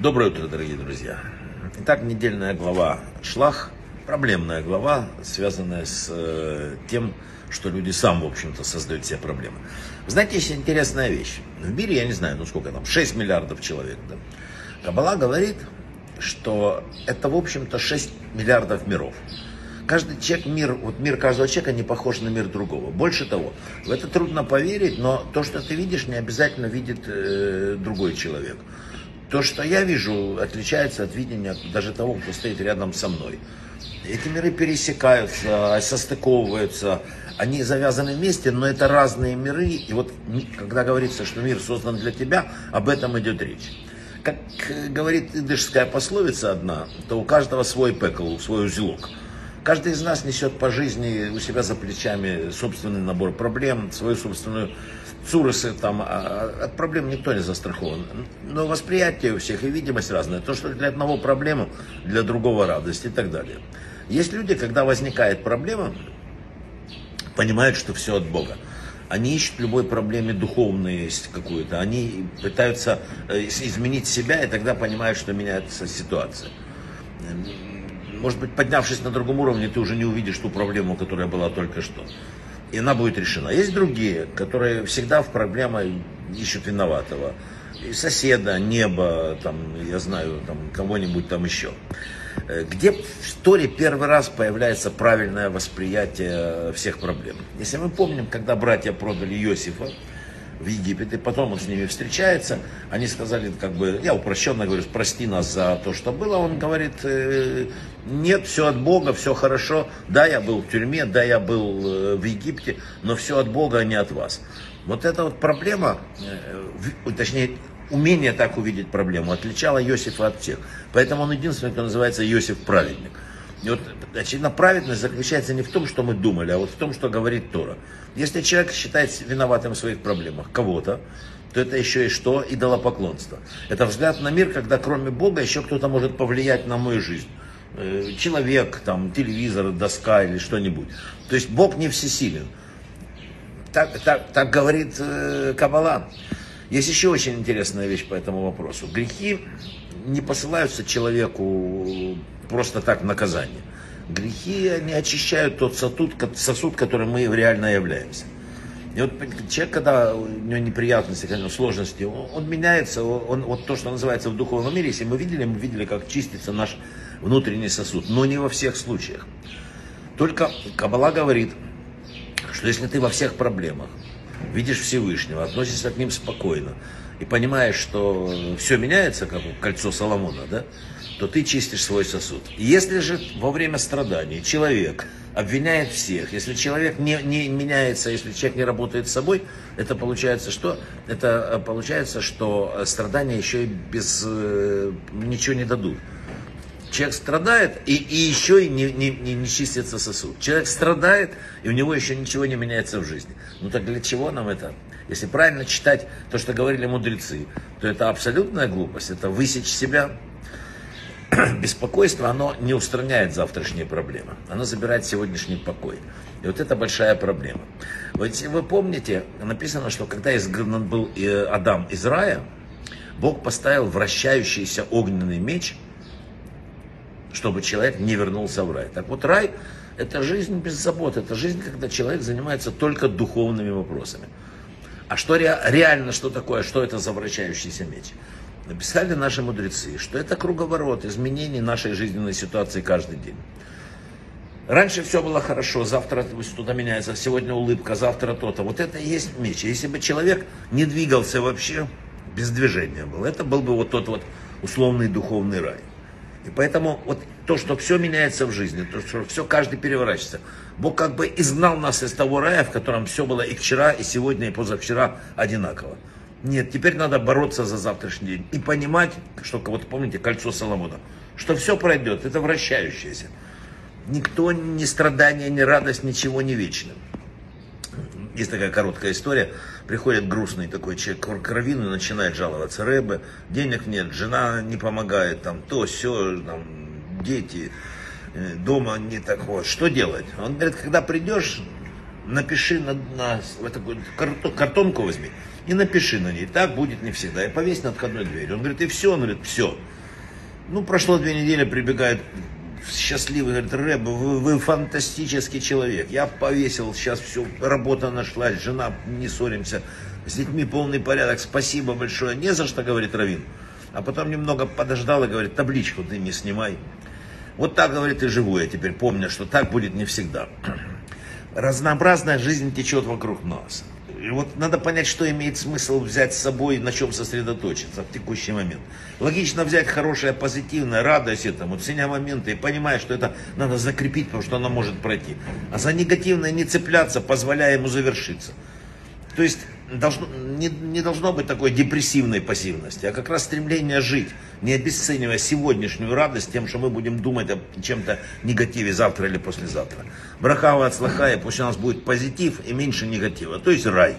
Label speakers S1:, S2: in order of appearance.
S1: Доброе утро, дорогие друзья. Итак, недельная глава «Шлах», проблемная глава, связанная с э, тем, что люди сам, в общем-то, создают себе проблемы. Знаете, есть интересная вещь. В мире, я не знаю, ну сколько там, 6 миллиардов человек. Да? Кабала говорит, что это, в общем-то, 6 миллиардов миров. Каждый человек, мир, вот мир каждого человека не похож на мир другого. Больше того, в это трудно поверить, но то, что ты видишь, не обязательно видит э, другой человек. То, что я вижу, отличается от видения даже того, кто стоит рядом со мной. Эти миры пересекаются, состыковываются, они завязаны вместе, но это разные миры. И вот когда говорится, что мир создан для тебя, об этом идет речь. Как говорит идышская пословица одна, то у каждого свой пекл, свой узелок. Каждый из нас несет по жизни у себя за плечами собственный набор проблем, свою собственную цуросы, там, а, а от проблем никто не застрахован. Но восприятие у всех и видимость разная. То, что для одного проблема, для другого радость и так далее. Есть люди, когда возникает проблема, понимают, что все от Бога. Они ищут любой проблеме духовность какую-то. Они пытаются э, изменить себя, и тогда понимают, что меняется ситуация может быть, поднявшись на другом уровне, ты уже не увидишь ту проблему, которая была только что. И она будет решена. Есть другие, которые всегда в проблемах ищут виноватого. И соседа, небо, там, я знаю, там, кого-нибудь там еще. Э, где в истории первый раз появляется правильное восприятие всех проблем? Если мы помним, когда братья продали Иосифа, в Египет, и потом он с ними встречается. Они сказали, как бы, я упрощенно говорю, прости нас за то, что было. Он говорит, «Э, нет, все от Бога, все хорошо. Да, я был в тюрьме, да, я был э, в Египте, но все от Бога, а не от вас. Вот эта вот проблема, э, точнее, умение так увидеть проблему отличало Иосифа от всех. Поэтому он единственный, кто называется Иосиф праведник. И вот, очевидно, праведность заключается не в том, что мы думали, а вот в том, что говорит Тора. Если человек считает виноватым в своих проблемах кого-то, то это еще и что? Идолопоклонство. Это взгляд на мир, когда кроме Бога еще кто-то может повлиять на мою жизнь. Э, человек, там, телевизор, доска или что-нибудь. То есть Бог не всесилен. Так, так, так говорит э, Каббала. Есть еще очень интересная вещь по этому вопросу. Грехи не посылаются человеку просто так наказание. Грехи, они очищают тот сосуд, сосуд которым мы реально являемся. И вот человек, когда у него неприятности, когда сложности, он, он меняется, он, вот то, что называется в духовном мире, если мы видели, мы видели, как чистится наш внутренний сосуд, но не во всех случаях. Только Кабала говорит, что если ты во всех проблемах видишь Всевышнего, относишься к ним спокойно и понимаешь, что все меняется, как кольцо Соломона, да, то ты чистишь свой сосуд. Если же во время страданий человек обвиняет всех, если человек не, не меняется, если человек не работает с собой, это получается что? Это э, получается, что страдания еще и без э, ничего не дадут. Человек страдает, и, и еще и не, не, не, не чистится сосуд. Человек страдает, и у него еще ничего не меняется в жизни. Ну так для чего нам это? Если правильно читать то, что говорили мудрецы, то это абсолютная глупость. Это высечь себя, беспокойство, оно не устраняет завтрашние проблемы. Оно забирает сегодняшний покой. И вот это большая проблема. Вот вы помните, написано, что когда изгнан был э, Адам из рая, Бог поставил вращающийся огненный меч, чтобы человек не вернулся в рай. Так вот, рай – это жизнь без забот, это жизнь, когда человек занимается только духовными вопросами. А что реально, что такое, что это за вращающийся меч? Написали наши мудрецы, что это круговорот изменений нашей жизненной ситуации каждый день. Раньше все было хорошо, завтра что-то меняется, сегодня улыбка, завтра то-то. Вот это и есть меч. Если бы человек не двигался вообще, без движения был, это был бы вот тот вот условный духовный рай. И поэтому вот то, что все меняется в жизни, то, что все каждый переворачивается. Бог как бы изгнал нас из того рая, в котором все было и вчера, и сегодня, и позавчера одинаково. Нет, теперь надо бороться за завтрашний день и понимать, что, вот помните, кольцо Соломона, что все пройдет, это вращающееся. Никто, ни страдания, ни радость, ничего не вечно. Есть такая короткая история. Приходит грустный такой человек к Равину и начинает жаловаться. Рэбе, денег нет, жена не помогает, там то, все, там, дети, э, дома не так вот. Что делать? Он говорит, когда придешь, напиши на, на вот такую картонку возьми и напиши на ней. Так будет не всегда. И повесь над входной дверью. Он говорит, и все. Он говорит, все. Ну, прошло две недели, прибегает счастливый, говорит, Рэб, вы, вы фантастический человек. Я повесил, сейчас все, работа нашлась, жена, не ссоримся, с детьми полный порядок, спасибо большое. Не за что, говорит Равин. А потом немного подождал и говорит, табличку ты не снимай. Вот так, говорит, и живу я теперь, помня, что так будет не всегда. Разнообразная жизнь течет вокруг нас. И вот надо понять, что имеет смысл взять с собой, на чем сосредоточиться в текущий момент. Логично взять хорошее, позитивное, радость этому, ценя моменты и понимая, что это надо закрепить, потому что оно может пройти. А за негативное не цепляться, позволяя ему завершиться. То есть должно, не, не должно быть такой депрессивной пассивности, а как раз стремление жить, не обесценивая сегодняшнюю радость тем, что мы будем думать о чем-то негативе завтра или послезавтра. Брахава от слаха, и пусть у нас будет позитив и меньше негатива, то есть рай.